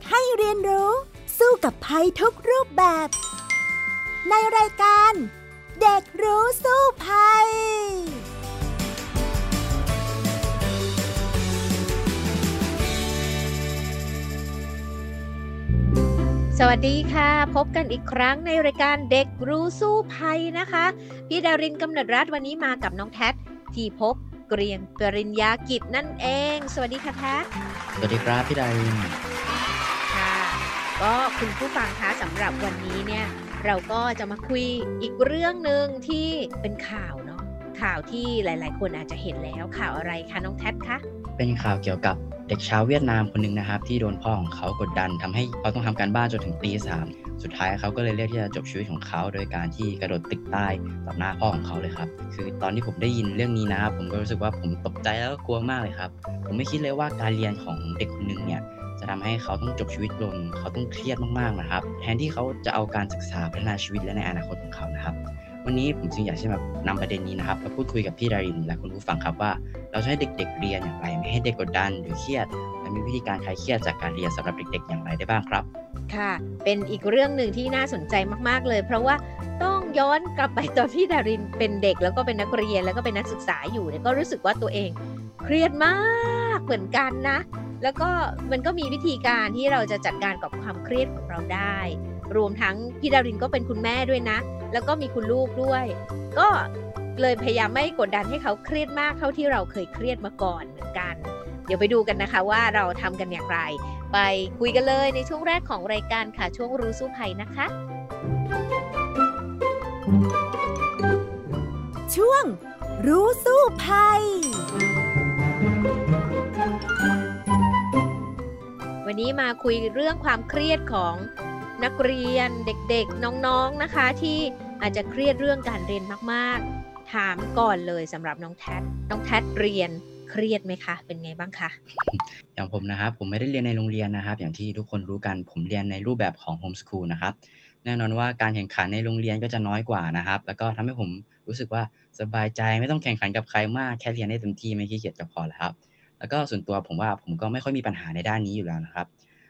กๆให้เรียนรู้ สู้กับภัยทุกรูปแบบ ในรายการ เด็กรู้สู้ภัยสวัสดีค่ะ พบกันอีกครั้งในรายการเด็กรู้สู้ภัยนะคะ พี่ดารินกำเนิดรัฐวันนี้มากับน้องแท็ที่พบเกรียงปริญญากิจนั่นเอง สวัสดีค่ะแท็สวัสดีครับพี่ดารินค่ะ ก็คุณผู้ฟังคะสำหรับวันนี้เนี่ยเราก็จะมาคุยอีกเรื่องหนึ่งที่เป็นข่าวเนาะข่าวที่หลาย ๆ คนอาจจะเห็นแล้วข่าวอะไรคะน้องแท็บคะเป็นข่าวเกี่ยวกับเด็กชาวเวียดนามคนหนึ่งนะครับ ที่โดนพ่อของเขากดดันทำให้เขาต้องทำการบ้านจนถึงตีสามสุดท้ายเขาก็เลยเลือกที่จะจบชีวิตของเขา โดยการที่กระโดดตึกใต้ต่อหน้าพ่อของเขาเลยครับ คือตอนที่ผมได้ยินเรื่องนี้นะครับผมก็รู้สึกว่าผมตกใจแล้วก็กลัวมากเลยครับ ผมไม่คิดเลยว่าการเรียนของเด็กคนหนึ่งเนี่ย จะทำให้เขาต้องจบชีวิตลง เขาต้องเครียดมากๆนะครับ แทนที่เขาจะเอาการศึกษาพัฒนาชีวิตและในอนาคตของเขานะครับ วันนี้ผมจึงอยากจะแบบนำประเด็นนี้นะครับมาพูดคุยกับพี่ดารินและคุณผู้ฟังครับว่า เราจะให้เด็ก ๆ เรียนอย่างไร ไม่ให้เด็กกดดันหรือเครียดและมีวิธีการคลายเครียดจากการเรียนสำหรับเด็ก ๆ อย่างไรได้บ้างครับ ค่ะ เป็นอีกเรื่องหนึ่งที่น่าสนใจมากๆเลย เพราะว่าต้องย้อนกลับไปตอนพี่ดารินเป็นเด็กแล้วก็เป็นนักเรียนแล้วก็เป็นนักศึกษาอยู่เนี่ยก็รู้สึกว่าตัวเองเครียดมากเหมือนกันนะ แล้วก็มันก็มีวิธีการที่เราจะจัดการกับความเครียดของเราได้ รวมทั้งพี่ดารินก็เป็นคุณแม่ด้วยนะ แล้วก็มีคุณลูกด้วย ก็เลยพยายามไม่กดดันให้เขาเครียดมากเท่าที่เราเคยเครียดมาก่อนเหมือนกัน เดี๋ยวไปดูกันนะคะว่าเราทำกันอย่างไร ไปคุยกันเลยในช่วงแรกของรายการค่ะช่วงรู้สู้ภัยนะคะ ช่วงรู้สู้ภัย วันนี้มาคุยเรื่องความเครียดของนักเรียนเด็กๆ น้องๆนะคะ ที่อาจจะเครียดเรื่องการเรียนมากๆ ถามก่อนเลยสำหรับน้องแท็น้องแท็เรียนเครียดไหมคะ เป็นไงบ้างคะ อย่างผมนะครับผมไม่ได้เรียนในโรงเรียนนะครับ อย่างที่ทุกคนรู้กันผมเรียนในรูปแบบของโฮมสคูลนะครับแน่นอนว่าการแข่งขันในโรงเรียนก็จะน้อยกว่านะครับ แล้วก็ทำให้ผมรู้สึกว่าสบายใจไม่ต้องแข่งขันกับใครมากแค่เรียนได้เต็มที่ไม่ขี้เกียจก็พอแล้วครับ แล้วก็ส่วนตัวผมว่าผมก็ไม่ค่อยมีปัญหาในด้านนี้อยู่แล้วนะครับ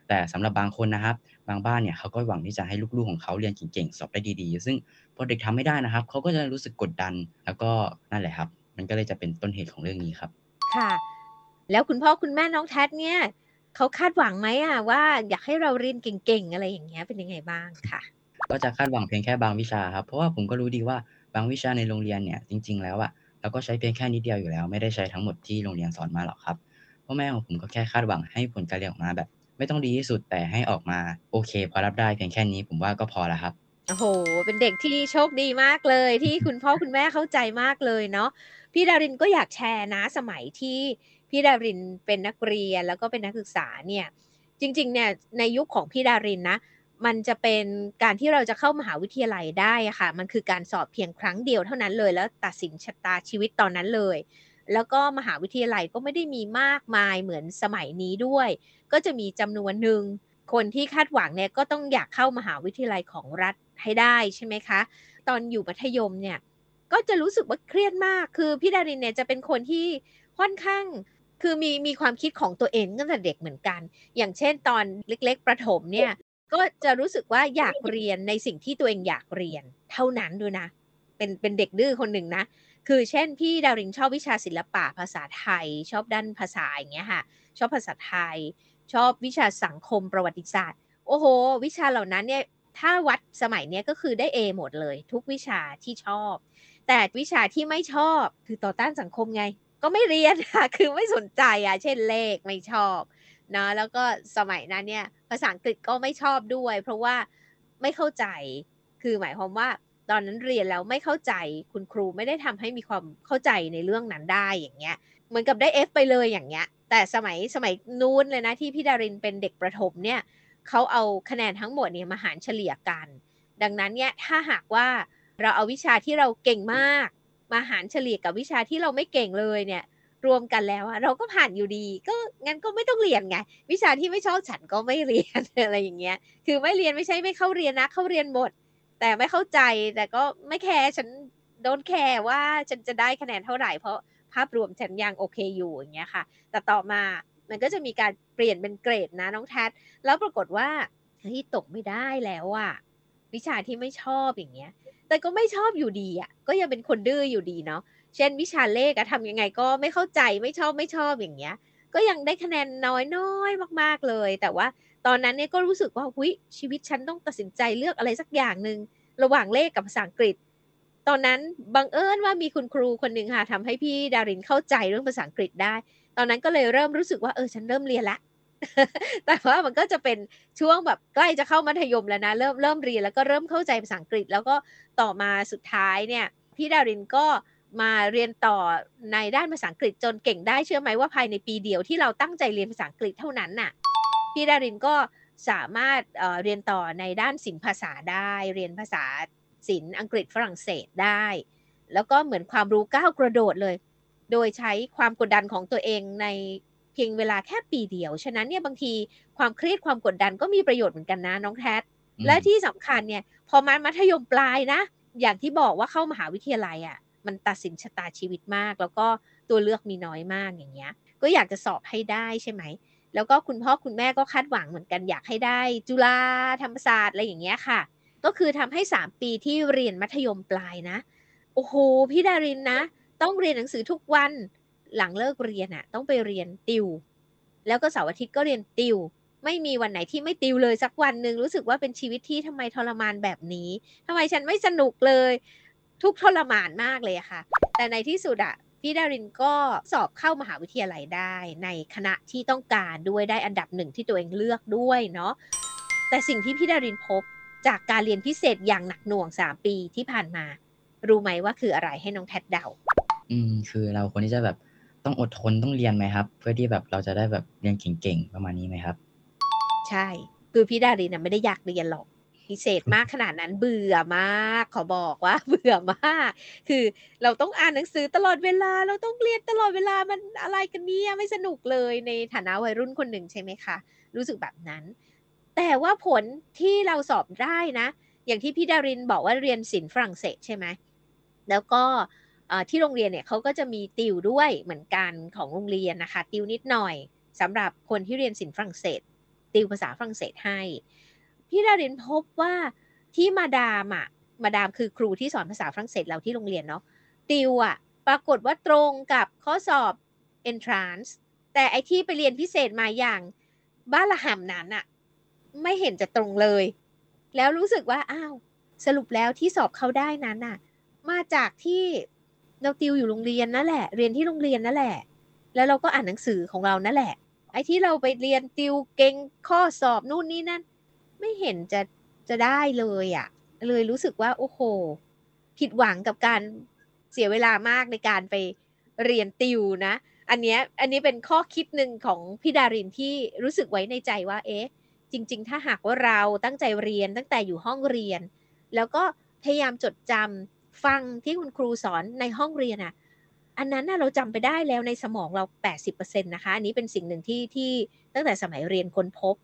แต่สำหรับบางคนนะครับ บางบ้านเนี่ยเขาก็หวังที่จะให้ลูกๆของเขาเรียนเก่งๆสอบได้ดีๆ ซึ่งพอเด็กทำไม่ได้นะครับเขาก็จะรู้สึกกดดัน แล้วก็นั่นแหละครับ มันก็เลยจะเป็นต้นเหตุของเรื่องนี้ครับ ค่ะ แล้วคุณพ่อคุณแม่น้องแท็เนี่ยเขาคาดหวังไหมอะว่าอยากให้เราเรียนเก่งๆอะไรอย่างเงี้ยเป็นยังไงบ้างค่ะ ก็จะคาดหวังเพียงแค่บางวิชาครับเพราะว่าผมก็รู้ดีว่าบางวิชาในโรงเรียนเนี่ยจริง ๆ แล้วอะ เราก็ใช้เพียงแค่นิดเดียวอยู่แล้ว ไม่ได้ใช้ทั้งหมดที่โรงเรียนสอนมาหรอกครับพ่อแม่ของผมก็แค่คาดหวังให้ผลการเรียนออกมาแบบ ไม่ต้องดีที่สุดแต่ให้ออกมาโอเค พอรับได้เพียงแค่นี้ผมว่าก็พอแล้วครับโอ้โห เป็นเด็กที่โชคดีมากเลยที่คุณพ่อคุณแม่เข้าใจมากเลยเนาะพี่ดารินก็อยากแชร์นะสมัยที่พี่ดารินเป็นนักเรียนแล้วก็เป็นนักศึกษาเนี่ยจริงๆเนี่ยในยุคของพี่ดารินนะ มันจะเป็นการที่เราจะเข้ามหาวิทยาลัยได้ค่ะ มันคือการสอบเพียงครั้งเดียวเท่านั้นเลย แล้วตัดสินชะตาชีวิตตอนนั้นเลย แล้วก็มหาวิทยาลัยก็ไม่ได้มีมากมายเหมือนสมัยนี้ด้วย ก็จะมีจำนวนหนึ่งคนที่คาดหวังเนี่ยก็ต้องอยากเข้ามหาวิทยาลัยของรัฐให้ได้ใช่ไหมคะ ตอนอยู่มัธยมเนี่ยก็จะรู้สึกว่าเครียดมาก คือพี่ดารินเนี่ยจะเป็นคนที่ค่อนข้างคือมีมีความคิดของตัวเองตั้งแต่เด็กเหมือนกัน อย่างเช่นตอนเล็ก ๆ ประถมเนี่ย ก็จะรู้สึกว่าอยากเรียนในสิ่งที่ตัวเองอยากเรียนเท่านั้นด้วยนะ เป็นเป็นเด็กดื้อคนหนึ่งนะ คือเช่นพี่ดาวรินชอบวิชาศิลปะภาษาไทย ชอบด้านภาษาอย่างเงี้ยค่ะชอบภาษาไทย ชอบวิชาสังคมประวัติศาสตร์ โอ้โห วิชาเหล่านั้นเนี่ยถ้าวัดสมัยเนี้ยก็คือได้ A หมดเลย ทุกวิชาที่ชอบ แต่วิชาที่ไม่ชอบคือต่อต้านสังคมไง ก็ไม่เรียนค่ะคือไม่สนใจอะ เช่นเลขไม่ชอบ นะแล้วก็สมัยนั้นเนี่ย ภาษาอังกฤษก็ไม่ชอบด้วย เพราะว่าไม่เข้าใจคือหมายความว่าตอนนั้นเรียนแล้วไม่เข้าใจคุณครูไม่ได้ทำให้มีความเข้าใจในเรื่องนั้นได้อย่างเงี้ยเหมือนกับได้ F ไปเลยอย่างเงี้ย แต่สมัยสมัยนู้นเลยนะที่พี่ดารินเป็นเด็กประถมเนี่ยเขาเอาคะแนนทั้งหมดเนี่ยมาหารเฉลี่ยกัน ดังนั้นเนี่ยถ้าหากว่าเราเอาวิชาที่เราเก่งมาก มาหารเฉลี่ยกับวิชาที่เราไม่เก่งเลยเนี่ย รวมกันแล้วอะเราก็ผ่านอยู่ดี ก็งั้นก็ไม่ต้องเรียนไง วิชาที่ไม่ชอบฉันก็ไม่เรียนอะไรอย่างเงี้ย คือไม่เรียนไม่ใช่ไม่เข้าเรียนนะ เข้าเรียนหมด แต่ไม่เข้าใจแต่ก็ไม่แคร์ฉันโดนแคร์ว่าฉันจะได้คะแนนเท่าไหร่เพราะภาพรวมฉันยังโอเคอยู่อย่างเงี้ยค่ะ แต่ต่อมามันก็จะมีการเปลี่ยนเป็นเกรดนะน้องแทดแล้วปรากฏว่าเฮ้ยตกไม่ได้แล้วอะวิชาที่ไม่ชอบอย่างเงี้ย แต่ก็ไม่ชอบอยู่ดีอะก็ยังเป็นคนดื้ออยู่ดีเนาะ เช่นวิชาเลขอะทำยังไงก็ไม่เข้าใจไม่ชอบไม่ชอบอย่างเงี้ย ก็ยังได้คะแนนน้อยน้อยมาก ๆเลย แต่ว่าตอนนั้นเนี่ยก็รู้สึกว่าหุยชีวิตฉันต้องตัดสินใจเลือกอะไรสักอย่างหนึ่งระหว่างเลขกับภาษาอังกฤษ ตอนนั้นบังเอิญว่ามีคุณครูคนหนึ่งค่ะทำให้พี่ดารินเข้าใจเรื่องภาษาอังกฤษได้ ตอนนั้นก็เลยเริ่มรู้สึกว่าเออฉันเริ่มเรียนละแต่ว่ามันก็จะเป็นช่วงแบบใกล้จะเข้ามัธยมแล้วนะเริ่มเริ่มเรียนแล้วก็เริ่มเข้าใจภาษาอังกฤษ แล้วก็ต่อมาสุดท้ายเนี่ยพี่ดารินก็ มาเรียนต่อในด้านภาษาอังกฤษจนเก่งได้เชื่อไหมว่าภายในปีเดียวที่เราตั้งใจเรียนภาษาอังกฤษเท่านั้นน่ะพี่ดารินก็สามารถเเรียนต่อในด้านศิลปภาษาได้ เรียนภาษาศิลป์อังกฤษฝรั่งเศสได้ แล้วก็เหมือนความรู้ก้าวกระโดดเลย โดยใช้ความกดดันของตัวเองในเพียงเวลาแค่ปีเดียว ฉะนั้นเนี่ยบางทีความเครียดความกดดันก็มีประโยชน์เหมือนกันนะน้องแทดและที่สำคัญเนี่ยพอมามัธยมปลายนะ อย่างที่บอกว่าเข้ามหาวิทยาลัยอะ่ะ มันตัดสินชะตาชีวิตมาก แล้วก็ตัวเลือกมีน้อยมากอย่างเงี้ย ก็อยากจะสอบให้ได้ใช่ไหม แล้วก็คุณพ่อคุณแม่ก็คาดหวังเหมือนกันอยากให้ได้ จุฬาธรรมศาสตร์อะไรอย่างเงี้ยค่ะ ก็คือทำให้สามปีที่เรียนมัธยมปลายนะ โอ้โหพี่ดารินนะ ต้องเรียนหนังสือทุกวันหลังเลิกเรียนอะ่ะ ต้องไปเรียนติว แล้วก็เสาร์อาทิตย์ก็เรียนติวไม่มีวันไหนที่ไม่ติวเลยสักวันหนึ่งรู้สึกว่าเป็นชีวิตที่ทำไมทรมานแบบนี้ทำไมฉันไม่สนุกเลย ทุกทรมานมากเลยค่ะ แต่ในที่สุดอะพี่ดารินก็สอบเข้ามหาวิทยาลัยได้ ในคณะที่ต้องการด้วยได้อันดับหนึ่งที่ตัวเองเลือกด้วยเนาะแต่สิ่งที่พี่ดารินพบจากการเรียนพิเศษอย่างหนักหน่วงสามปีที่ผ่านมา รู้ไหมว่าคืออะไรให้น้องแทดเดา อืม คือเราควรที่จะแบบต้องอดทนต้องเรียนไหมครับ เพื่อที่แบบเราจะได้แบบเรียนเก่งๆประมาณนี้ไหมครับ ใช่ คือพี่ดารินไม่ได้อยากเรียนหรอก พิเศษมากขนาดนั้นเบื่อมาก ขอบอกว่า เบื่อมาก คือเราต้องอ่านหนังสือตลอดเวลา เราต้องเรียนตลอดเวลามันอะไรกันเนี่ยไม่สนุกเลยในฐานะวัยรุ่นคนหนึ่งใช่ไหมคะ รู้สึกแบบนั้น แต่ว่าผลที่เราสอบได้นะ อย่างที่พี่ดารินบอกว่าเรียนศิลป์ฝรั่งเศสใช่ไหมแล้วก็ที่โรงเรียนเนี่ยเขาก็จะมีติวด้วยเหมือนกันของโรงเรียนนะคะ ติวนิดหน่อยสำหรับคนที่เรียนศิลป์ฝรั่งเศสติวภาษาฝรั่งเศสให้ พี่ดารินพบว่าที่มาดามอะ มาดามคือครูที่สอนภาษาฝรั่งเศสเราที่โรงเรียนเนาะติวอะ ปรากฏว่าตรงกับข้อสอบ entrance แต่ไอที่ไปเรียนพิเศษมาอย่างบ้านละหำนั้นอะ ไม่เห็นจะตรงเลย แล้วรู้สึกว่าอ้าวสรุปแล้วที่สอบเขาได้นั้นน่ะ มาจากที่เราติวอยู่โรงเรียนนั่นแหละ เรียนที่โรงเรียนนั่นแหละ แล้วเราก็อ่านหนังสือของเรานั่นแหละ ไอ้ที่เราไปเรียนติวเก่งข้อสอบนู่นนี่นั่น ไม่เห็นจะจะได้เลยอะ่ะ เลยรู้สึกว่าโอ้โห ผิดหวังกับการเสียเวลามากในการไปเรียนติวนะ อันนี้อันนี้เป็นข้อคิดหนึ่งของพี่ดารินที่รู้สึกไว้ในใจว่า เอ๊ะ จริง ๆ ถ้าหากว่าเราตั้งใจเรียนตั้งแต่อยู่ห้องเรียน แล้วก็พยายามจดจำฟังที่คุณครูสอนในห้องเรียนอะ่ะ อันนั้นน่ะเราจำไปได้แล้วในสมองเรา 80%นะคะ อันนี้เป็นสิ่งหนึ่งที่ที่ตั้งแต่สมัยเรียนค้นพบ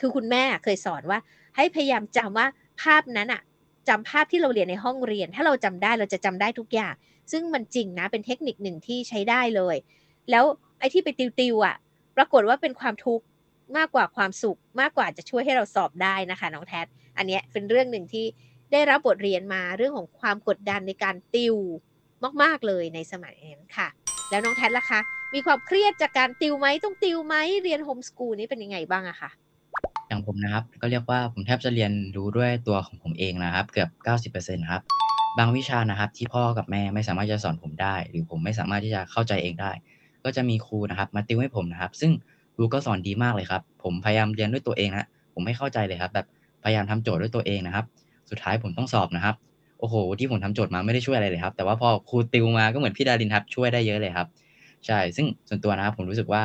คือคุณแม่เคยสอนว่า ให้พยายามจำว่าภาพนั้นอะจำภาพที่เราเรียนในห้องเรียน ถ้าเราจำได้เราจะจำได้ทุกอย่าง ซึ่งมันจริงนะเป็นเทคนิคหนึ่งที่ใช้ได้เลย แล้วไอ้ที่ไปติวๆอะปรากฏว่าเป็นความทุกข์มากกว่าความสุขมากกว่าจะช่วยให้เราสอบได้นะคะน้องแทดอันนี้เป็นเรื่องหนึ่งที่ได้รับบทเรียนมาเรื่องของความกดดันในการติวมาก ๆ เลยในสมัยนั้นค่ะ แล้วน้องแทดล่ะคะ มีความเครียดจากการติวไหมต้องติวไหมเรียนโฮมสกูลนี้เป็นยังไงบ้างอะคะ อย่างผมนะครับ ก็เรียกว่าผมแทบจะเรียนรู้ด้วยตัวของผมเองนะครับ เกือบ 90%ครับ บางวิชานะครับที่พ่อกับแม่ไม่สามารถจะสอนผมได้ หรือผมไม่สามารถที่จะเข้าใจเองได้ ก็จะมีครูนะครับ มาติวให้ผมนะครับ ซึ่งครูก็สอนดีมากเลยครับ ผมพยายามเรียนด้วยตัวเองนะผมไม่เข้าใจเลยครับ แบบพยายามทำโจทย์ด้วยตัวเองนะครับ สุดท้ายผมต้องสอบนะครับโอ้โห ที่ผมทำโจทย์มาไม่ได้ช่วยอะไรเลยครับ แต่ว่าพอครูติวมาก็เหมือนพี่ดารินครับช่วยได้เยอะเลยครับ ใช่ ซึ่งส่วนตัวนะครับผมรู้สึกว่า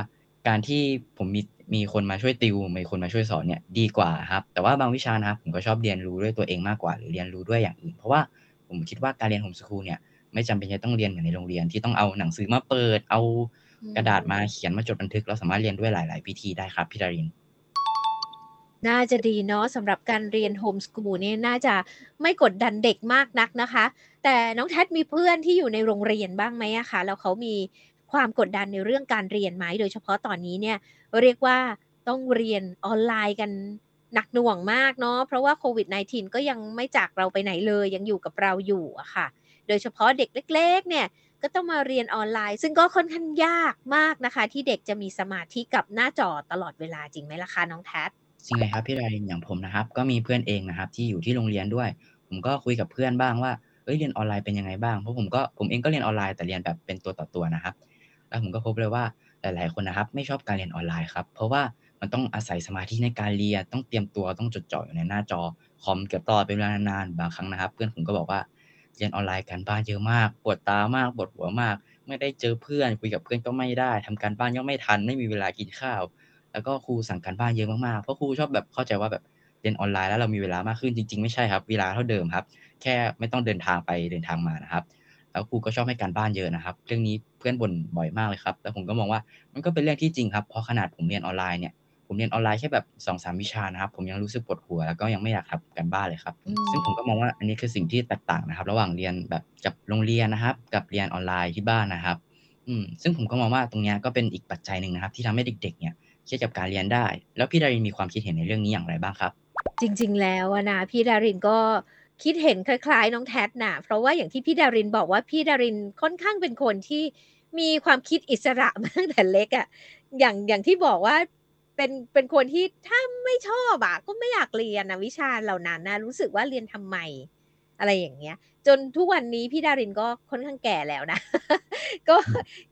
การที่ผมมี มีคนมาช่วยติว มีคนมาช่วยสอนเนี่ยดีกว่าครับ แต่ว่าบางวิชานะครับผมก็ชอบเรียนรู้ด้วยตัวเองมากกว่า หรือเรียนรู้ด้วยอย่างอื่น เพราะว่าผมคิดว่าการเรียนโฮมสคูลเนี่ยไม่จำเป็นจะต้องเรียนเหมือนในโรงเรียนที่ต้องเอาหนังสือมาเปิด เอากระดาษมาเขียนมาจดบันทึกเราสามารถเรียนด้วยหลาย ๆ วิธีได้ครับพี่ดารินน่าจะดีเนาะสำหรับการเรียนโฮมสกูลนี่น่าจะไม่กดดันเด็กมากนักนะคะ แต่น้องแทดมีเพื่อนที่อยู่ในโรงเรียนบ้างไหมอะคะแล้วเขามีความกดดันในเรื่องการเรียนไหมโดยเฉพาะตอนนี้เนี่ย เรียกว่าต้องเรียนออนไลน์กันหนักหน่วงมากเนาะเพราะว่าโควิด -19 ก็ยังไม่จากเราไปไหนเลยยังอยู่กับเราอยู่อะค่ะ โดยเฉพาะเด็กเล็ก ๆ เนี่ยก็ต้องมาเรียนออนไลน์ ซึ่งก็ค่อนข้างยากมากนะคะ ที่เด็กจะมีสมาธิกับหน้าจอตลอดเวลาจริงไหมล่ะคะน้องแทสจริงเลยครับพี่ดารินอย่างผมนะครับ ก็มีเพื่อนเองนะครับ ที่อยู่ที่โรงเรียนด้วย ผมก็คุยกับเพื่อนบ้างว่าเอ้ยเรียนออนไลน์เป็นยังไงบ้างเพราะผมก็ผมเองก็เรียนออนไลน์แต่เรียนแบบเป็นตัวต่อตัวนะครับ แล้วผมก็พบเลยว่า หลาย ๆ คนนะครับ ไม่ชอบการเรียนออนไลน์ครับ เพราะว่ามันต้องอาศัยสมาธิในการเรียน ต้องเตรียมตัวต้องจดจ่ออยู่ในหน้าจอคอมเกือบตลอดเป็นเวลานานๆบางครั้งนะครับ เพื่อนผมก็บอกว่าเรียนออนไลน์การบ้านเยอะมากปวดตามากปวดหัวมาก ไม่ได้เจอเพื่อนคุยกับเพื่อนก็ไม่ได้ทำการบ้านก็ไม่ทัน ไม่มีเวลากินข้าว แล้วก็ครูสั่งการบ้านเยอะมากๆเพราะครูชอบแบบเข้าใจว่าแบบเรียนออนไลน์แล้วเรามีเวลามากขึ้นจริง ๆ ไม่ใช่ครับ เวลาเท่าเดิมครับ แค่ไม่ต้องเดินทางไปเดินทางมานะครับ แล้วครูก็ชอบให้การบ้านเยอะนะครับ เรื่องนี้เพื่อนบ่นบ่อยมากเลยครับ แล้วผมก็มองว่ามันก็เป็นเรื่องที่จริงครับเพราะขนาดผมเรียนออนไลน์เนี่ยผมเรียนออนไลน์แค่แบบสองสามวิชานะครับ ผมยังรู้สึกปวดหัวแล้วก็ยังไม่อยากทำกันบ้านเลยครับ ซึ่งผมก็มองว่าอันนี้คือสิ่งที่แตกต่างนะครับ ระหว่างเรียนแบบกับโรงเรียนนะครับ กับเรียนออนไลน์ที่บ้านนะครับอืมซึ่งผมก็มองว่าตรงนี้ก็เป็นอีกปัจจัยหนึ่งนะครับ ที่ทำให้เด็ก ๆ เนี่ยเครียดกับการเรียนได้ แล้วพี่ดารินมีความคิดเห็นในเรื่องนี้อย่างไรบ้างครับ จริง ๆ แล้วนะพี่ดารินก็ คิดเห็นคล้ายๆ น้องแทสน่ะ เพราะว่าอย่างที่พี่ดารินบอกว่าพี่ดารินค่อนข้างเป็นคนที่มีความคิดอิสระมาตั้งแต่เล็กอะ่ะ อย่างอย่างที่บอกว่าเป็นเป็นคนที่ถ้าไม่ชอบอะก็ไม่อยากเรียนนะวิชาเหล่านั้นนะรู้สึกว่าเรียนทำไมอะไรอย่างเงี้ย จนทุกวันนี้พี่ดารินก็ค่อนข้างแก่แล้วนะ ก็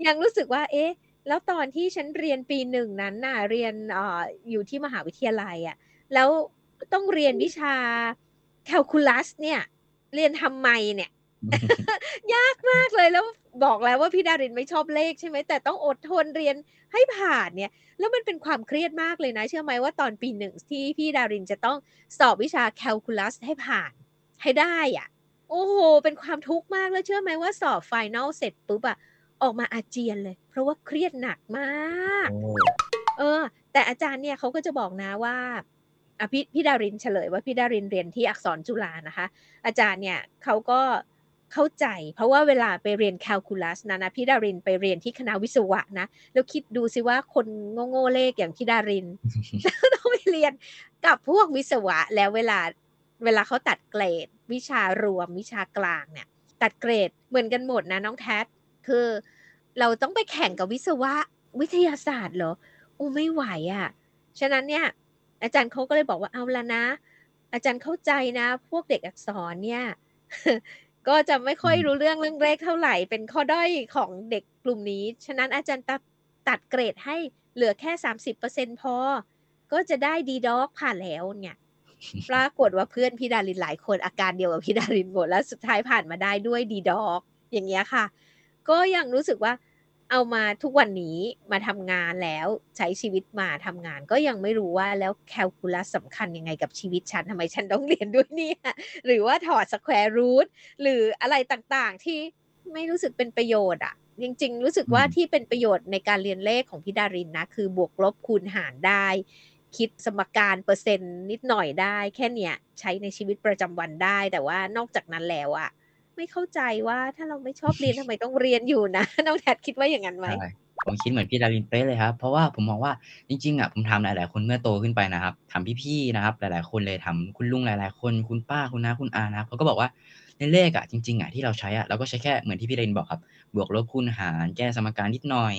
ยังรู้สึกว่า เอ๊ะ แล้วตอนที่ฉันเรียนปีหนึ่งนั้นน่ะเรียนอออยู่ที่มหาวิทยาลัยอะ่ะ แล้วต้องเรียนวิชา คลคูลัสเนี่ย เรียนทำไมเนี่ย ยากมากเลยแล้วบอกแล้วว่าพี่ดารินไม่ชอบเลขใช่ไหมแต่ต้องอดทนเรียนให้ผ่านเนี่ย แล้วมันเป็นความเครียดมากเลยนะ เชื่อไหมว่าตอนปีหนึ่งที่พี่ดารินจะต้องสอบวิชาแคลคูลัสให้ผ่านให้ได้อะโอ้โห เป็นความทุกข์มากแล้วเชื่อไหมว่าสอบไฟแนลเสร็จปุ๊บอะออกมาอาเจียนเลย เพราะว่าเครียดหนักมาก เออ แต่อาจารย์เนี่ยเขาก็จะบอกนะว่าอะ พี่พี่ดารินเฉลยว่าพี่ดารินเรียนที่อักษรจุฬานะคะ อาจารย์เนี่ยเขาก็เข้าใจ เพราะว่าเวลาไปเรียนแคลคูลัสนะนะพี่ดารินไปเรียนที่คณะวิศวะนะ แล้วคิดดูสิว่าคนโง่ๆเลขอย่างพี่ดารินต้องไปเรียนกับพวกวิศวะแล้วเวลาเวลาเขาตัดเกรด วิชารวมวิชากลางเนี่ย ตัดเกรดเหมือนกันหมดนะน้องแทสคือ เราต้องไปแข่งกับวิศวะวิทยาศาสตร์เหรออู้ไม่ไหวอะ่ะฉะนั้นเนี่ย อาจารย์เขาก็เลยบอกว่าเอาละนะ อาจารย์เข้าใจนะ พวกเด็กอักษรเนี่ยก็จะไม่ค่อยรู้เรื่องเรื่องเลขเท่าไหร่ เป็นข้อด้อยของเด็กกลุ่มนี้ ฉะนั้นอาจารย์ตัดตัดเกรดให้เหลือแค่สามสิบเปอร์เซ็นพอ ก็จะได้ดีด็อกผ่านแล้วเนี่ย ปรากฏว่าเพื่อนพี่ดารินหลายคนอาการเดียวกับพี่ดารินหมดแล้วสุดท้ายผ่านมาได้ด้วยดีด็อก อย่างเงี้ยค่ะ ก็ยังรู้สึกว่า เอามาทุกวันนี้มาทำงานแล้วใช้ชีวิตมาทำงาน ก็ยังไม่รู้ว่าแล้วแคลคูลัสสำคัญยังไงกับชีวิตฉันทำไมฉันต้องเรียนด้วยเนี่ยหรือว่าถอดสแควร์รูทหรืออะไรต่างๆที่ไม่รู้สึกเป็นประโยชน์อะจริง ๆ รู้สึกว่าที่เป็นประโยชน์ในการเรียนเลขของพี่ดารินนะ คือบวกลบคูณหารได้ คิดสมการเปอร์เซ็นต์นิดหน่อยได้ แค่เนี้ยใช้ในชีวิตประจำวันได้ แต่ว่านอกจากนั้นแล้วอะ ไม่เข้าใจว่าถ้าเราไม่ชอบเรียนทำไมต้องเรียนอยู่นะน้องแทดคิดว่าอย่างนั้นไหมผมคิดเหมือนพี่ดารินเป๊ะเลยครับ เพราะว่าผมมองว่าจริงๆอะผมทำหลาย ๆ คนเมื่อโตขึ้นไปนะครับทำพี่ๆนะครับ หลาย ๆ คนเลยทำคุณลุงหลาย ๆ คนคุณป้าคุณน้าคุณอานะครับเขาก็บอกว่าในเลขอะจริงๆอะที่เราใช้อะเราก็ใช้แค่เหมือนที่พี่ดารินบอกครับ บวกลบคูณหารแก้สมการนิดหน่อย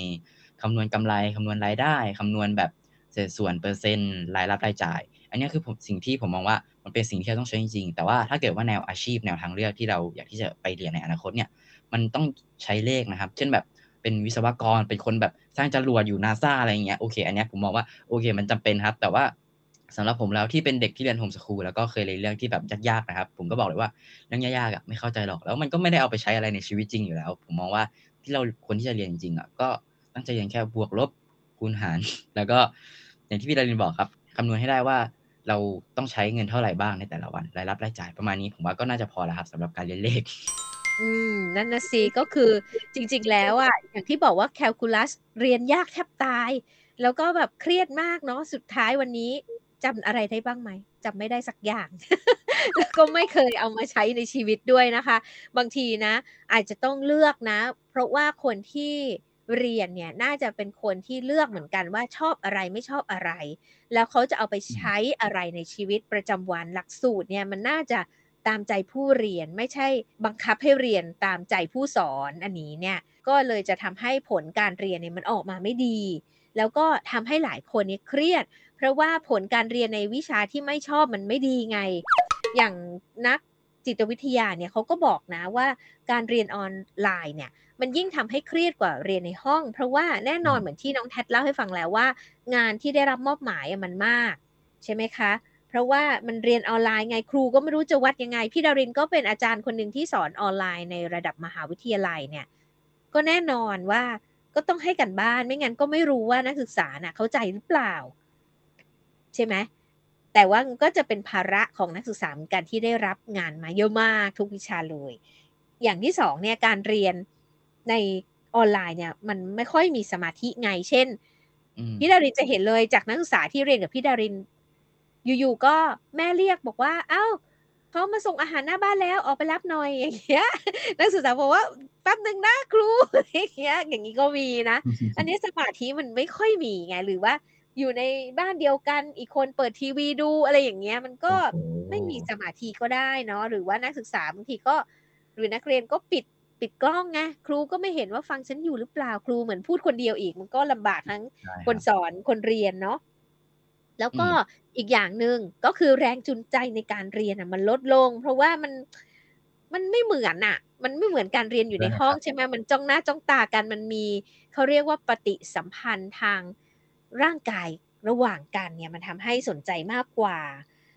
คำนวณกำไรคำนวณรายได้คำนวณแบบเศษส่วนเปอร์เซ็นต์รายรับรายจ่าย อันนี้คือผมสิ่งที่ผมมองว่ามันเป็นสิ่งที่เราต้องใช้จริงๆ แต่ว่าถ้าเกิดว่าแนวอาชีพแนวทางเลือกที่เราอยากที่จะไปเรียนในอนาคตเนี่ย มันต้องใช้เลขนะครับ เช่นแบบเป็นวิศวกร เป็นคนแบบสร้างจรวดอยู่นาซาอะไรเงี้ย โอเค อันนี้ผมมองว่าโอเค มันจำเป็นครับ แต่ว่าสำหรับผมแล้วที่เป็นเด็กที่เรียนโฮมสคูลแล้วก็เคยเรียนเรื่องที่แบบยากๆนะครับ ผมก็บอกเลยว่าเรื่องยากๆอะไม่เข้าใจหรอก แล้วมันก็ไม่ได้เอาไปใช้อะไรในชีวิตจริงอยู่แล้ว ผมมองว่าที่เราคนที่จะเรียนจริงอะก็ตั้งใจเรียนแค่บวกลบคูณหาร แล้วก็อย่างที่พี่ดารินบอกครับคำนวณให้ได้ว่า เราต้องใช้เงินเท่าไหร่บ้างในแต่ละวันรายรับรายจ่ายประมาณนี้ ผมว่าก็น่าจะพอแล้วครับสำหรับการเรียนเลข อืม นั่นนะสิก็คือจริง ๆ แล้วอะอย่างที่บอกว่าแคลคูลัสเรียนยากแทบตาย แล้วก็แบบเครียดมากเนาะสุดท้ายวันนี้จำอะไรได้บ้างไหมจำไม่ได้สักอย่าง แล้วก็ไม่เคยเอามาใช้ในชีวิตด้วยนะคะ บางทีนะ อาจจะต้องเลือกนะ เพราะว่าคนที่ เรียนเนี่ยน่าจะเป็นคนที่เลือกเหมือนกันว่าชอบอะไรไม่ชอบอะไร แล้วเขาจะเอาไปใช้อะไรในชีวิตประจำวันหลักสูตรเนี่ยมันน่าจะตามใจผู้เรียนไม่ใช่บังคับให้เรียนตามใจผู้สอนอันนี้เนี่ยก็เลยจะทำให้ผลการเรียนเนี่ยมันออกมาไม่ดี แล้วก็ทำให้หลายคนเนี่ยเครียด เพราะว่าผลการเรียนในวิชาที่ไม่ชอบมันไม่ดีไง อย่างนัก จิตวิทยาเนี่ยเขาก็บอกนะว่าการเรียนออนไลน์เนี่ยมันยิ่งทำให้เครียดกว่าเรียนในห้อง เพราะว่าแน่นอนเหมือนที่น้องแทดเล่าให้ฟังแล้วว่า งานที่ได้รับมอบหมายมันมาก ใช่ไหมคะ เพราะว่ามันเรียนออนไลน์ไงครูก็ไม่รู้จะวัดยังไง พี่ดารินก็เป็นอาจารย์คนหนึ่งที่สอนออนไลน์ในระดับมหาวิทยาลัยเนี่ยก็แน่นอนว่าก็ต้องให้กันบ้านไม่งั้นก็ไม่รู้ว่านักศึกษาน่ะเข้าใจหรือเปล่า ใช่ไหม แต่ว่าก็จะเป็นภาระของนักศึกษาเหมือนกันที่ได้รับงานมาเยอะมากทุกวิชาเลย อย่างที่สองเนี่ยการเรียนในออนไลน์เนี่ยมันไม่ค่อยมีสมาธิไงเช่นพี่ดารินจะเห็นเลยจากนักศึกษาที่เรียนกับพี่ดาริน อยู่ๆก็แม่เรียกบอกว่า เอ้าเขามาส่งอาหารหน้าบ้านแล้วออกไปรับหน่อยอย่างเงี้ยนักศึกษาบอกว่าแป๊บหนึ่งนะครูอย่างเงี้ยอย่างนี้ก็มีนะ อันนี้สมาธิมันไม่ค่อยมีไง หรือว่า อยู่ในบ้านเดียวกันอีกคนเปิดทีวีดูอะไรอย่างเงี้ย มันก็ไม่มีสมาธิก็ได้เนาะหรือว่านักศึกษาบางทีก็ หรือนักเรียนก็ปิดปิดกล้องไงครูก็ไม่เห็นว่าฟังฉันอยู่หรือเปล่าครูเหมือนพูดคนเดียวอีก มันก็ลำบากทั้งคนสอนคนเรียนเนาะแล้วก็อีกอย่างหนึ่งก็คือแรงจูงใจในการเรียนอะ มันลดลง เพราะว่ามันมันไม่เหมือนอะ มันไม่เหมือนการเรียนอยู่ในห้องใช่ไหมมันจ้องหน้าจ้องตากันมันมีเขาเรียกว่าปฏิสัมพันธ์ทาง ร่างกายระหว่างกันเนี่ยมันทำให้สนใจมากกว่า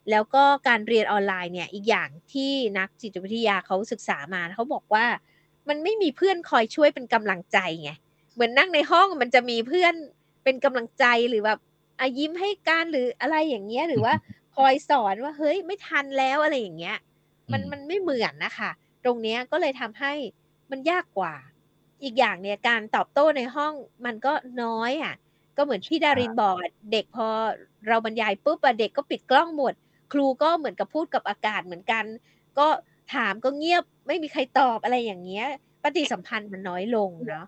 แล้วก็การเรียนออนไลน์เนี่ยอีกอย่างที่นักจิตวิทยาเขาศึกษามาเขาบอกว่า มันไม่มีเพื่อนคอยช่วยเป็นกำลังใจไงเหมือนนั่งในห้องมันจะมีเพื่อนเป็นกำลังใจหรือแบบอายิ้มให้การหรืออะไรอย่างเงี้ยหรือว่าคอยสอนว่าเฮ้ยไม่ทันแล้วอะไรอย่างเงี้ย มันมันไม่เหมือนนะคะ ตรงเนี้ยก็เลยทำให้มันยากกว่า อีกอย่างเนี่ยการตอบโต้ในห้องมันก็น้อยอะ ก็เหมือนที่ดารินบอกเด็กพอเราบรรยายปุ๊บเด็กก็ปิดกล้องหมด ครูก็เหมือนกับพูดกับอากาศเหมือนกัน ก็ถามก็เงียบไม่มีใครตอบอะไรอย่างเงี้ย ปฏิสัมพันธ์มันน้อยลงเนาะ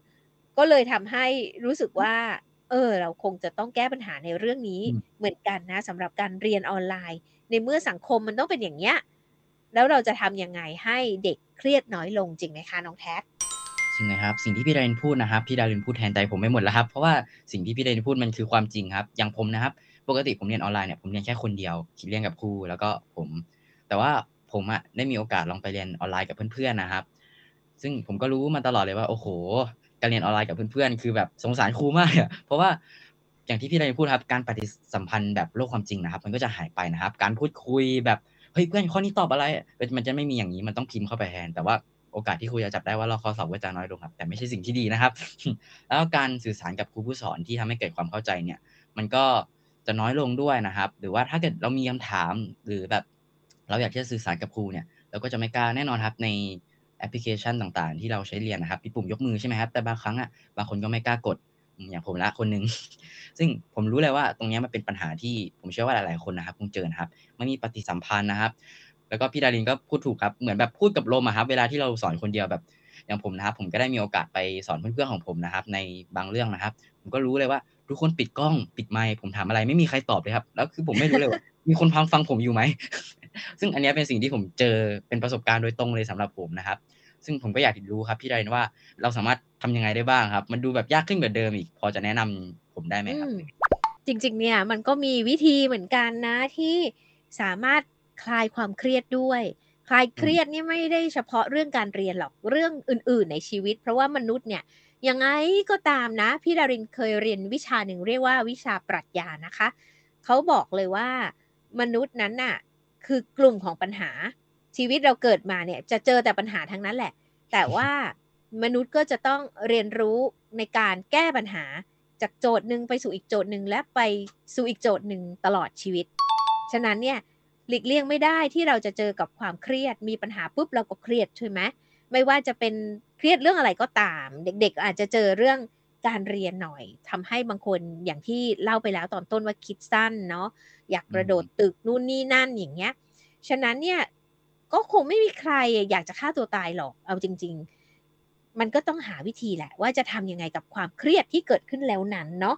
ก็เลยทำให้รู้สึกว่า เออ เราคงจะต้องแก้ปัญหาในเรื่องนี้เหมือนกันนะสำหรับการเรียนออนไลน์ ในเมื่อสังคมมันต้องเป็นอย่างเงี้ยแล้วเราจะทำยังไงให้เด็กเครียดน้อยลงจริงไหมคะน้องแท็ จริงนะครับ สิ่งที่พี่ดารินพูดนะครับ พี่ดารินพูดแทนใจผมไม่หมดแล้วครับ เพราะว่าสิ่งที่พี่ดารินพูดมันคือความจริงครับ อย่างผมนะครับ ปกติผมเรียนออนไลน์เนี่ยผมเรียนแค่คนเดียวคิดเรียนกับครูแล้วก็ผม แต่ว่าผมอะได้มีโอกาสลองไปเรียนออนไลน์กับเพื่อนๆนะครับ ซึ่งผมก็รู้มาตลอดเลยว่า โอ้โห การเรียนออนไลน์กับเพื่อนๆ คือแบบสงสารครูมากอะเพราะว่าอย่างที่พี่ดารินพูดครับ การปฏิสัมพันธ์แบบโลกความจริงนะครับ มันก็จะหายไปนะครับ การพูดคุยแบบเฮ้ยเพื่อนข้อนี้ตอบอะไร มันจะไม่มีอย่างนี้มันต้องพิมพ์เข้าไปแทนแต่ว่า โอกาสที่ครูจะจับได้ว่าเราข้อสอบก็จะน้อยลงครับ แต่ไม่ใช่สิ่งที่ดีนะครับ แล้วการสื่อสารกับครูผู้สอนที่ทำให้เกิดความเข้าใจเนี่ย มันก็จะน้อยลงด้วยนะครับ หรือว่าถ้าเกิดเรามีคำถามหรือแบบเราอยากที่จะสื่อสารกับครูเนี่ยเราก็จะไม่กล้าแน่นอนครับในแอปพลิเคชันต่างๆ ที่เราใช้เรียนนะครับมีปุ่มยกมือใช่ไหมครับแต่บางครั้งอะบางคนก็ไม่กล้ากดอย่างผมละคนหนึ่งซึ่งผมรู้เลยว่าตรงนี้มันเป็นปัญหาที่ผมเชื่อว่าหลายๆคนนะครับคงเจอนะครับไม่มีปฏิสัมพันธ์นะครับ แล้วก็พี่ดารินก็พูดถูกครับ เหมือนแบบพูดกับลมอะครับ เวลาที่เราสอนคนเดียวแบบ อย่างผมนะครับ ผมก็ได้มีโอกาสไปสอนเพื่อนๆของผมนะครับ ในบางเรื่องนะครับ ผมก็รู้เลยว่าทุกคนปิดกล้องปิดไมค์ผมถามอะไรไม่มีใครตอบเลยครับ แล้วคือผมไม่รู้เลยว่ามีคนฟังฟังผมอยู่ไหม ซึ่งอันนี้เป็นสิ่งที่ผมเจอเป็นประสบการณ์โดยตรงเลยสำหรับผมนะครับ ซึ่งผมก็อยากรู้ครับพี่ดารินว่าเราสามารถทำยังไงได้บ้างครับ มันดูแบบยากขึ้นกว่าเดิมอีก พอจะแนะนำผมได้ไหมครับ จริง ๆ เนี่ยมันก็มีวิธีเหมือนกันนะที่สามารถ คลายความเครียดด้วย คลายเครียดนี่ไม่ได้เฉพาะเรื่องการเรียนหรอกเรื่องอื่น ๆ ในชีวิต เพราะว่ามนุษย์เนี่ยยังไงก็ตามนะ พี่ดารินเคยเรียนวิชาหนึ่งเรียกว่าวิชาปรัชญานะคะเขาบอกเลยว่ามนุษย์นั้นน่ะคือกลุ่มของปัญหาชีวิตเราเกิดมาเนี่ยจะเจอแต่ปัญหาทั้งนั้นแหละ แต่ว่ามนุษย์ก็จะต้องเรียนรู้ในการแก้ปัญหาจากโจทย์หนึ่งไปสู่อีกโจทย์หนึ่งและไปสู่อีกโจทย์หนึ่งตลอดชีวิต ฉะนั้นเนี่ย หลีกเลี่ยงไม่ได้ที่เราจะเจอกับความเครียด มีปัญหาปุ๊บเราก็เครียดใช่ไหมไม่ว่าจะเป็นเครียดเรื่องอะไรก็ตาม เด็ก ๆ อาจจะเจอเรื่องการเรียนหน่อยทำให้บางคนอย่างที่เล่าไปแล้วตอนต้นว่าคิดสั้นเนาะอยากกระโดดตึกนู่นนี่นั่นอย่างเงี้ยฉะนั้นเนี่ยก็คงไม่มีใครอยากจะฆ่าตัวตายหรอกเอาจริง ๆ มันก็ต้องหาวิธีแหละ ว่าจะทำยังไงกับความเครียดที่เกิดขึ้นแล้วนั้นเนาะ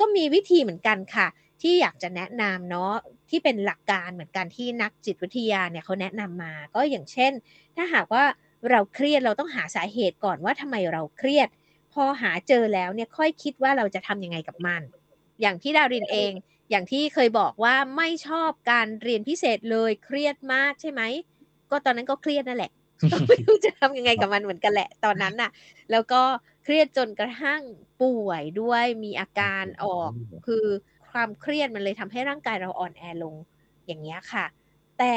ก็มีวิธีเหมือนกันค่ะ ที่อยากจะแนะนำเนาะที่เป็นหลักการเหมือนกันที่นักจิตวิทยาเนี่ยเขาแนะนำมา ก็อย่างเช่น ถ้าหากว่าเราเครียดเราต้องหาสาเหตุก่อนว่าทำไมเราเครียด พอหาเจอแล้วเนี่ยค่อยคิดว่าเราจะทำยังไงกับมัน อย่างที่ดาวรินเอง อย่างที่เคยบอกว่าไม่ชอบการเรียนพิเศษเลยเครียดมากใช่ไหมก็ตอนนั้นก็เครียดนั่นแหละก็ไม่รู้จะทำยังไงกับมันเหมือนกันแหละตอนนั้นน่ะ แล้วก็เครียดจนกระทั่งป่วยด้วยมีอาการออกคือ ความเครียดมันเลยทำให้ร่างกายเราอ่อนแอลงอย่างเงี้ยค่ะ แต่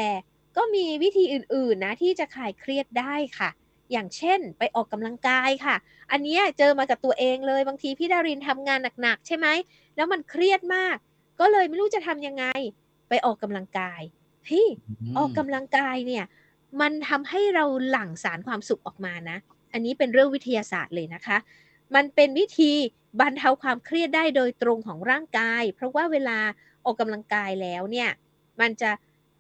ก็มีวิธีอื่นๆนะที่จะคลายเครียดได้ค่ะ อย่างเช่น ไปออกกำลังกายค่ะ อันนี้เจอมากับตัวเองเลยบางทีพี่ดารินทำงานหนักๆใช่ไหมแล้วมันเครียดมาก ก็เลยไม่รู้จะทำยังไง ไปออกกำลังกายพี่ออกกำลังกายเนี่ยมันทำให้เราหลั่งสารความสุขออกมานะ อันนี้เป็นเรื่องวิทยาศาสตร์เลยนะคะ มันเป็นวิธีบรรเทาความเครียดได้โดยตรงของร่างกาย เพราะว่าเวลาออกกำลังกายแล้วเนี่ยมันจะ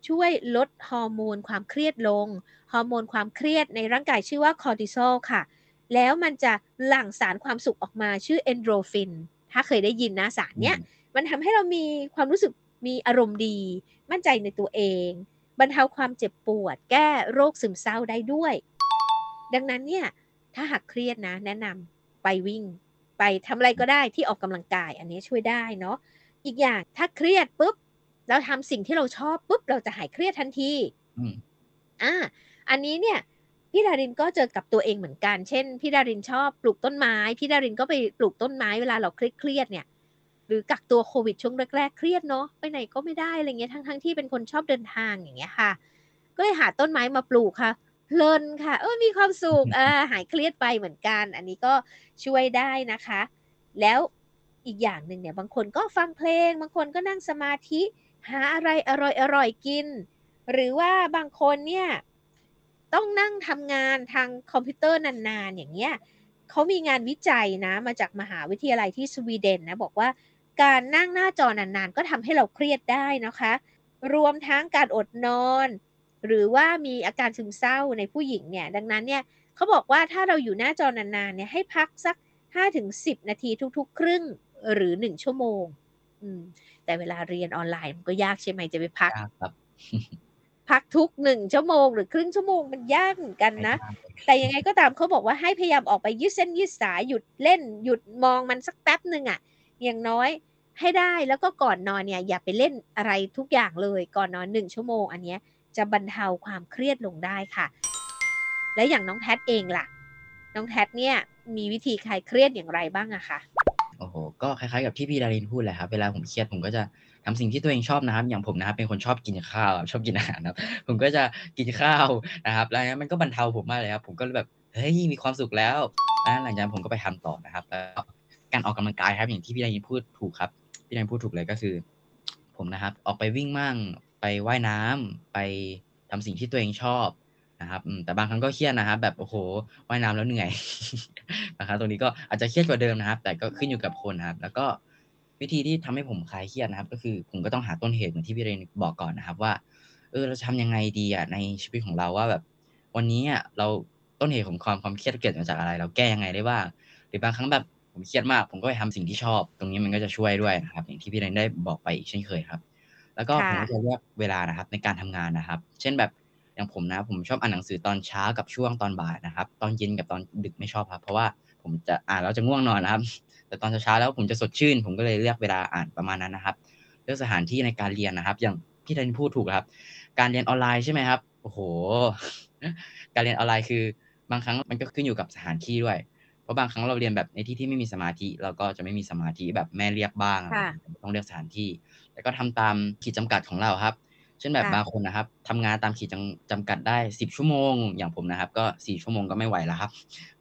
ช่วยลดฮอร์โมนความเครียดลง ฮอร์โมนความเครียดในร่างกายชื่อว่าคอร์ติซอลค่ะ แล้วมันจะหลั่งสารความสุขออกมาชื่อเอ็นดอร์ฟิน ถ้าเคยได้ยินนะสารเนี้ย มันทำให้เรามีความรู้สึกมีอารมณ์ดี มั่นใจในตัวเอง บรรเทาความเจ็บปวด แก้โรคซึมเศร้าได้ด้วย ดังนั้นเนี่ย ถ้าหากเครียดนะ แนะนำ ไปวิ่ง ไปทำอะไรก็ได้ที่ออกกำลังกาย อันนี้ช่วยได้เนาะอีกอย่างถ้าเครียดปุ๊บเราทำสิ่งที่เราชอบปุ๊บเราจะหายเครียดทันทีอ่า อันนี้เนี่ยพี่ดารินก็เจอกับตัวเองเหมือนกัน เช่นพี่ดารินชอบปลูกต้นไม้ พี่ดารินก็ไปปลูกต้นไม้เวลาเราเครียดเนี่ย หรือกักตัวโควิดช่วงแรกๆเครียดเนาะไปไหนก็ไม่ได้อะไรเงี้ยทั้งๆที่เป็นคนชอบเดินทางอย่างเงี้ยค่ะ ก็เลยหาต้นไม้มาปลูกค่ะ เพลินค่ะ เออมีความสุขอ่าหายเครียดไปเหมือนกัน อันนี้ก็ช่วยได้นะคะ แล้วอีกอย่างหนึ่งเนี่ย บางคนก็ฟังเพลง บางคนก็นั่งสมาธิหาอะไรอร่อยๆกิน หรือว่าบางคนเนี่ยต้องนั่งทำงานทางคอมพิวเตอร์นานๆ อย่างเงี้ยเขามีงานวิจัยนะ มาจากมหาวิทยาลัยที่สวีเดนนะ บอกว่าการนั่งหน้าจอนานๆ ก็ทำให้เราเครียดได้นะคะ รวมทั้งการอดนอน หรือว่ามีอาการซึมเศร้าในผู้หญิงเนี่ยดังนั้นเนี่ยเขาบอกว่าถ้าเราอยู่หน้าจอนานๆเนี่ยให้พักสัก 5-10 นาทีทุกๆ ครึ่งหรือ 1 ชั่วโมงอืมแต่เวลาเรียนออนไลน์มันก็ยากใช่ไหมจะไปพักครับพักทุกหนึ่งชั่วโมงหรือครึ่งชั่วโมงมันยากเหมือนกันนะ แต่ยังไงก็ตามเขาบอกว่าให้พยายามออกไปยืดเส้นยืดสายหยุดเล่น หยุดมองมันสักแป๊บหนึ่งอะ่ะ อย่างน้อยให้ได้แล้วก็ก่อนนอนเนี่ย อย่าไปเล่นอะไรทุกอย่างเลยก่อนนอนหนึ่งชั่วโมงอันเนี้ย จะบรรเทาความเครียดลงได้ค่ะ และอย่างน้องแทดเองล่ะ น้องแทดเนี่ยมีวิธีคลายเครียดอย่างไรบ้างอะคะโอ้โห ก็คล้ายๆกับที่พี่ดารินพูดแหละครับ เวลาผมเครียดผมก็จะทำสิ่งที่ตัวเองชอบนะครับ อย่างผมนะครับเป็นคนชอบกินข้าวชอบกินอาหารนะครับ ผมก็จะกินข้าวนะครับแล้วมันก็บรรเทาผมมากเลยครับ ผมก็แบบ เฮ้ย มีความสุขแล้วแล้วหลังจากนั้นผมก็ไปทำต่อนะครับ แล้วการออกกำลังกายครับ อย่างที่พี่ดารินพูดถูกครับ พี่ดารินพูดถูกเลยก็คือ ผมนะครับ ออกไปวิ่งมั่ง ไปว่ายน้ำไปทำสิ่งที่ตัวเองชอบนะครับแต่บางครั้งก็เครียดนะครับแบบโอ้โหว่ายน้ำแล้วเหนื่อยนะครับตรงนี้ก็อาจจะเครียดกว่าเดิมนะครับ แต่ก็ขึ้นอยู่กับคนนะครับ แล้วก็วิธีที่ทำให้ผมคลายเครียดนะครับ ก็คือผมก็ต้องหาต้นเหตุเหมือนที่พี่เรนบอกก่อนนะครับว่าเออเราจะทำยังไงดีอะในชีวิตของเราว่าแบบ วันนี้อะเราต้นเหตุของความความเครียดเกิดมาจากอะไร เราแก้ยังไงได้บ้างหรือบางครั้งแบบผมเครียดมาก ผมก็ไปทำสิ่งที่ชอบ ตรงนี้มันก็จะช่วยด้วยนะครับ อย่างที่พี่เรนได้บอกไปอีกเช่นเคยครับ แล้วก็ผมก็จะเลือกเวลานะครับ ในการทำงานนะครับ เช่นแบบอย่างผมนะ ผมชอบอ่านหนังสือตอนเช้ากับช่วงตอนบ่ายนะครับ ตอนเย็นกับตอนดึกไม่ชอบครับ เพราะว่าผมจะอ่านแล้วจะง่วงนอนนะครับ แต่ตอนเช้าแล้วผมจะสดชื่น ผมก็เลยเลือกเวลาอ่านประมาณนั้นนะครับ เลือกสถานที่ในการเรียนนะครับ อย่างพี่ธันพูดถูกครับ การเรียนออนไลน์ใช่ไหมครับ โอ้โห การเรียนออนไลน์คือบางครั้งมันก็ขึ้นอยู่กับสถานที่ด้วย เพราะบางครั้งเราเรียนแบบในที่ที่ไม่มีสมาธิ เราก็จะไม่มีสมาธิแบบแม่เรียกบ้างต้องเลือกสถานที่ แล้วก็ทำตามขีดจำกัดของเราครับ เช่นแบบบางคนนะครับทำงานตามขีดจำกัดได้สิบชั่วโมง อย่างผมนะครับ ก็สี่ชั่วโมงก็ไม่ไหวแล้วครับ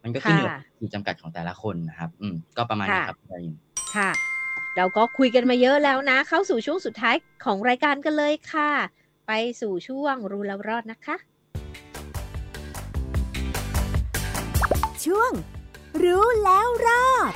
มันก็ขึ้นอยู่กับขีดจำกัดของแต่ละคนนะครับ อืมก็ประมาณนี้ครับได้ยินค่ะเราก็คุยกันมาเยอะแล้วนะ เข้าสู่ช่วงสุดท้ายของรายการกันเลยค่ะ ไปสู่ช่วงรู้แล้วรอดนะคะ ช่วง รู้แล้วรอด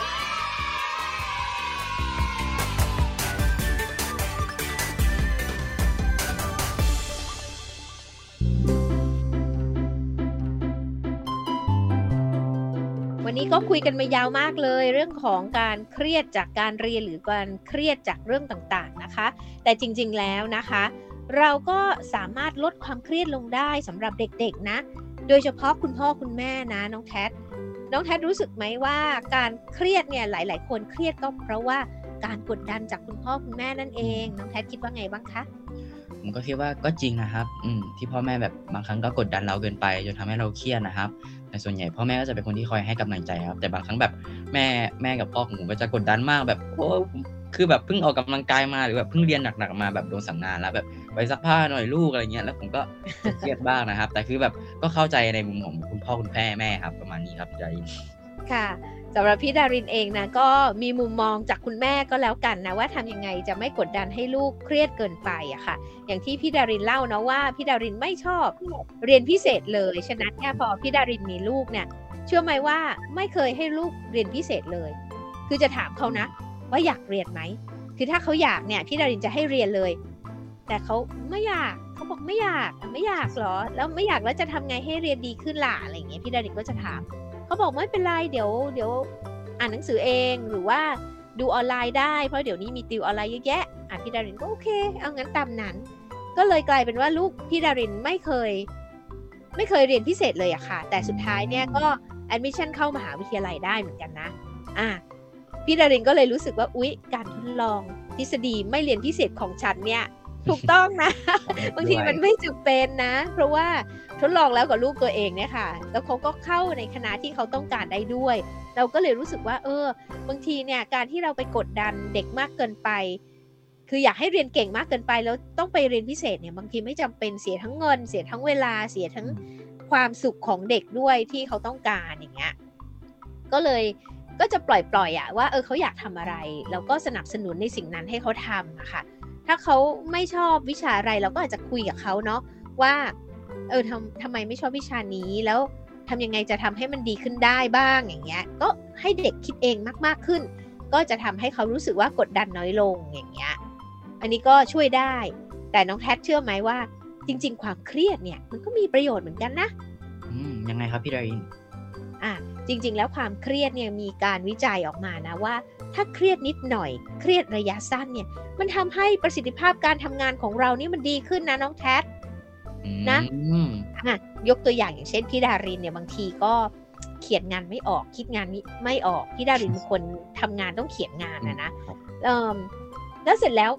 วันนี้ก็คุยกันมายาวมากเลย เรื่องของการเครียดจากการเรียนหรือการเครียดจากเรื่องต่างๆนะคะ แต่จริงๆแล้วนะคะ เราก็สามารถลดความเครียดลงได้สำหรับเด็กๆนะ โดยเฉพาะคุณพ่อคุณแม่นะน้องแทดน้องแทดรู้สึกไหมว่าการเครียดเนี่ยหลาย ๆ คนเครียดก็เพราะว่าการกดดันจากคุณพ่อคุณแม่นั่นเองน้องแทดคิดว่าไงบ้างคะผมก็คิดว่าก็จริงนะครับ อืมที่พ่อแม่แบบบางครั้งก็กดดันเราเกินไปจนทำให้เราเครียดนะครับ แต่ส่วนใหญ่พ่อแม่ก็จะเป็นคนที่คอยให้กำลังใจครับ แต่บางครั้งแบบแม่แม่กับพ่อของผมก็จะกดดันมากแบบโอ้คือแบบเพิ่งออกกำลังกายมาหรือแบบเพิ่งเรียนหนักๆมาแบบโดนสั่งงานแล้วแบบ ไปซักผ้าหน่อยลูกอะไรเงี้ยแล้วผมก็เครียดบ้างนะครับ แต่คือแบบก็เข้าใจในมุมของคุณพ่อคุณแม่แม่ครับประมาณนี้ครับใจค่ะสำหรับพี่ดารินเองนะก็มีมุมมองจากคุณแม่ก็แล้วกันนะว่าทำยังไงจะไม่กดดันให้ลูกเครียดเกินไปอะค่ะ อย่างที่พี่ดารินเล่านะว่าพี่ดารินไม่ชอบเรียนพิเศษเลยฉะนั้นเนี่ยพอพี่ดารินมีลูกเนี่ยเชื่อไหมว่าไม่เคยให้ลูกเรียนพิเศษเลย คือจะถามเขานะ ว่าอยากเรียนไหมคือถ้าเขาอยากเนี่ยพี่ดารินจะให้เรียนเลย แต่เขาไม่อยากเขาบอกไม่อยากไม่อยากหรอ แล้วไม่อยากแล้วจะทำไงให้เรียนดีขึ้นล่ะอะไรอย่างเงี้ยพี่ดารินก็จะถามเขาบอกไม่เป็นไรเดี๋ยวเดี๋ยวอ่านหนังสือเองหรือว่าดูออนไลน์ได้เพราะเดี๋ยวนี้มีติวออนไลน์เยอะแยะอะพี่ดารินก็โอเค เอางั้นตามนั้น ก็เลยกลายเป็นว่าลูกพี่ดารินไม่เคย ไม่เคยเรียนพิเศษเลยอะค่ะ แต่สุดท้ายเนี่ยก็ admission เข้ามหาวิทยาลัยได้เหมือนกันนะอะพี่ดารินก็เลยรู้สึกว่าอุ๊ยการทดลองทฤษฎีไม่เรียนพิเศษของฉันเนี่ย ถูกต้องนะ บางทีมันไม่จำเป็นนะ เพราะว่าทดลองแล้วกับลูกตัวเองเนี่ยค่ะ แล้วเขาก็เข้าในคณะที่เขาต้องการได้ด้วย เราก็เลยรู้สึกว่า เออ บางทีเนี่ยการที่เราไปกดดันเด็กมากเกินไป คืออยากให้เรียนเก่งมากเกินไปแล้วต้องไปเรียนพิเศษเนี่ยบางทีไม่จำเป็นเสียทั้งเงิน เสียทั้งเวลาเสียทั้งความสุขของเด็กด้วยที่เขาต้องการอย่างเงี้ยก็เลยก็จะปล่อยปล่อยอะว่าเออเขาอยากทำอะไรแล้วก็สนับสนุนในสิ่งนั้นให้เขาทำอะค่ะ ถ้าเขาไม่ชอบวิชาอะไรเราก็อาจจะคุยกับเขาเนาะว่าเออทำทำไมไม่ชอบวิชานี้แล้วทำยังไงจะทำให้มันดีขึ้นได้บ้างอย่างเงี้ย ก็ให้เด็กคิดเองมาก ๆขึ้น ก็จะทำให้เขารู้สึกว่ากดดันน้อยลงอย่างเงี้ยอันนี้ก็ช่วยได้ แต่น้องแททเชื่อไหมว่า จริง ๆ ความเครียดเนี่ยมันก็มีประโยชน์เหมือนกันนะ อืมยังไงครับพี่ดารินอะ จริง ๆ แล้วความเครียดเนี่ยมีการวิจัยออกมานะว่า ถ้าเครียดนิดหน่อย เครียดระยะสั้นเนี่ย มันทำให้ประสิทธิภาพการทำงานของเรานี่มันดีขึ้นนะน้องแททนะอืมอะยกตัวอย่างอย่างเช่นพี่ดารินเนี่ยบางทีก็เขียนงานไม่ออก คิดงานไม่ไม่ออกพี่ดารินเป็นคนทำงานต้องเขียนงานนะนะเออแล้วเสร็จแล้ว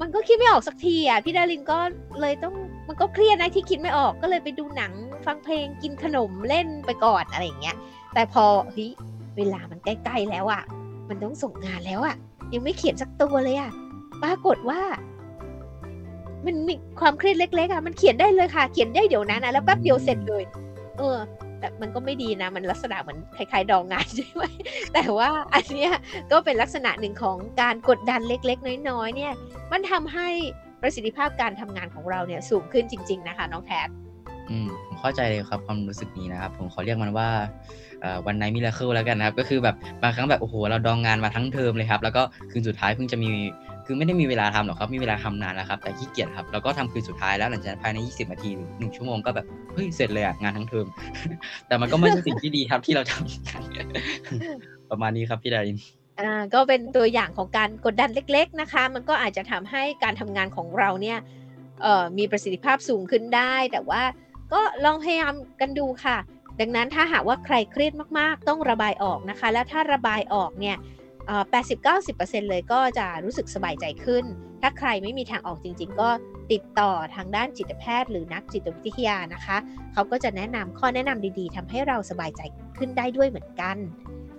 มันก็คิดไม่ออกสักทีอะพี่ดารินก็เลยต้องมันก็เครียดนะที่คิดไม่ออกก็เลยไปดูหนังฟังเพลงกินขนมเล่นไปก่อนอะไรอย่างเงี้ย แต่พอเฮ้ยเวลามันใกล้ๆแล้วอะ มันต้องส่งงานแล้วอะ ยังไม่เขียนสักตัวเลยอะ ปรากฏว่า มันมีความเครียดเล็กๆอะ มันเขียนได้เลยค่ะ เขียนได้เดี๋ยวนั้นนะแล้วแป๊บเดียวเสร็จเลย เออ แต่มันก็ไม่ดีนะ มันลักษณะเหมือนคล้ายๆดองงานใช่ไหมแต่ว่าอันเนี้ยก็เป็นลักษณะหนึ่งของการกดดันเล็ก ๆ น้อยๆเนี่ย มันทำให้ประสิทธิภาพการทำงานของเราเนี่ยสูงขึ้นจริง ๆ นะคะ น้องแทบ อืมผมเข้าใจเลยครับความรู้สึกนี้นะครับ ผมขอเรียกมันว่าวันไนมิราเคิลแล้วกันนะครับ ก็คือแบบบางครั้งแบบโอ้โหเราดองงานมาทั้งเทอมเลยครับ แล้วก็คืนสุดท้ายเพิ่งจะมีคือไม่ได้มีเวลาทำหรอกครับ มีเวลาทำนานแล้วครับ แต่ขี้เกียจครับ แล้วก็ทำคืนสุดท้ายแล้วหลังจากนั้นภายใน 20 นาทีหรือหนึ่งชั่วโมงก็แบบเฮ้ยเสร็จเลยอะงานทั้งเทอม แต่มันก็ไม่ใช่สิ่งที่ดีครับที่เราทำกันประมาณนี้ครับพี่ดารินอ่าก็เป็นตัวอย่างของการกดดันเล็ก ๆนะคะ มันก็อาจจะทำให้การทำงานของเราเนี่ยเอ่อมีประสิทธิภาพสูงขึ้นได้ แต่ว่า ก็ลองพยายามกันดูค่ะ ดังนั้นถ้าหากว่าใครเครียดมากๆ ต้องระบายออกนะคะ แล้วถ้าระบายออกเนี่ย80-90%เลยก็จะรู้สึกสบายใจขึ้น ถ้าใครไม่มีทางออกจริง ๆ ก็ติดต่อทางด้านจิตแพทย์ หรือนักจิตวิทยานะคะ เขาก็จะแนะนำข้อแนะนำดีๆทำให้เราสบายใจขึ้นได้ด้วยเหมือนกัน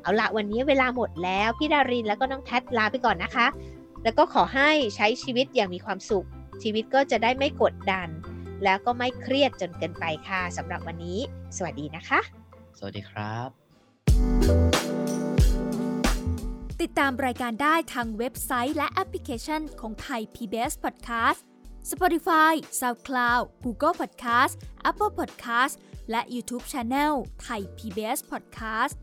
เอาละวันนี้เวลาหมดแล้ว พี่ดารินแล้วก็น้องแทดลาไปก่อนนะคะ แล้วก็ขอให้ใช้ชีวิตอย่างมีความสุข ชีวิตก็จะได้ไม่กดดัน แล้วก็ไม่เครียดจนเกินไปค่ะสำหรับวันนี้ สวัสดีนะคะ สวัสดีครับ ติดตามรายการได้ทางเว็บไซต์และแอปพลิเคชันของไทย PBS Podcast Spotify SoundCloud Google Podcast Apple Podcast และ YouTube Channel ไทย PBS Podcast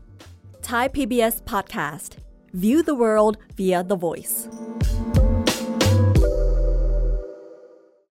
Thai PBS Podcast. View the world via the voice.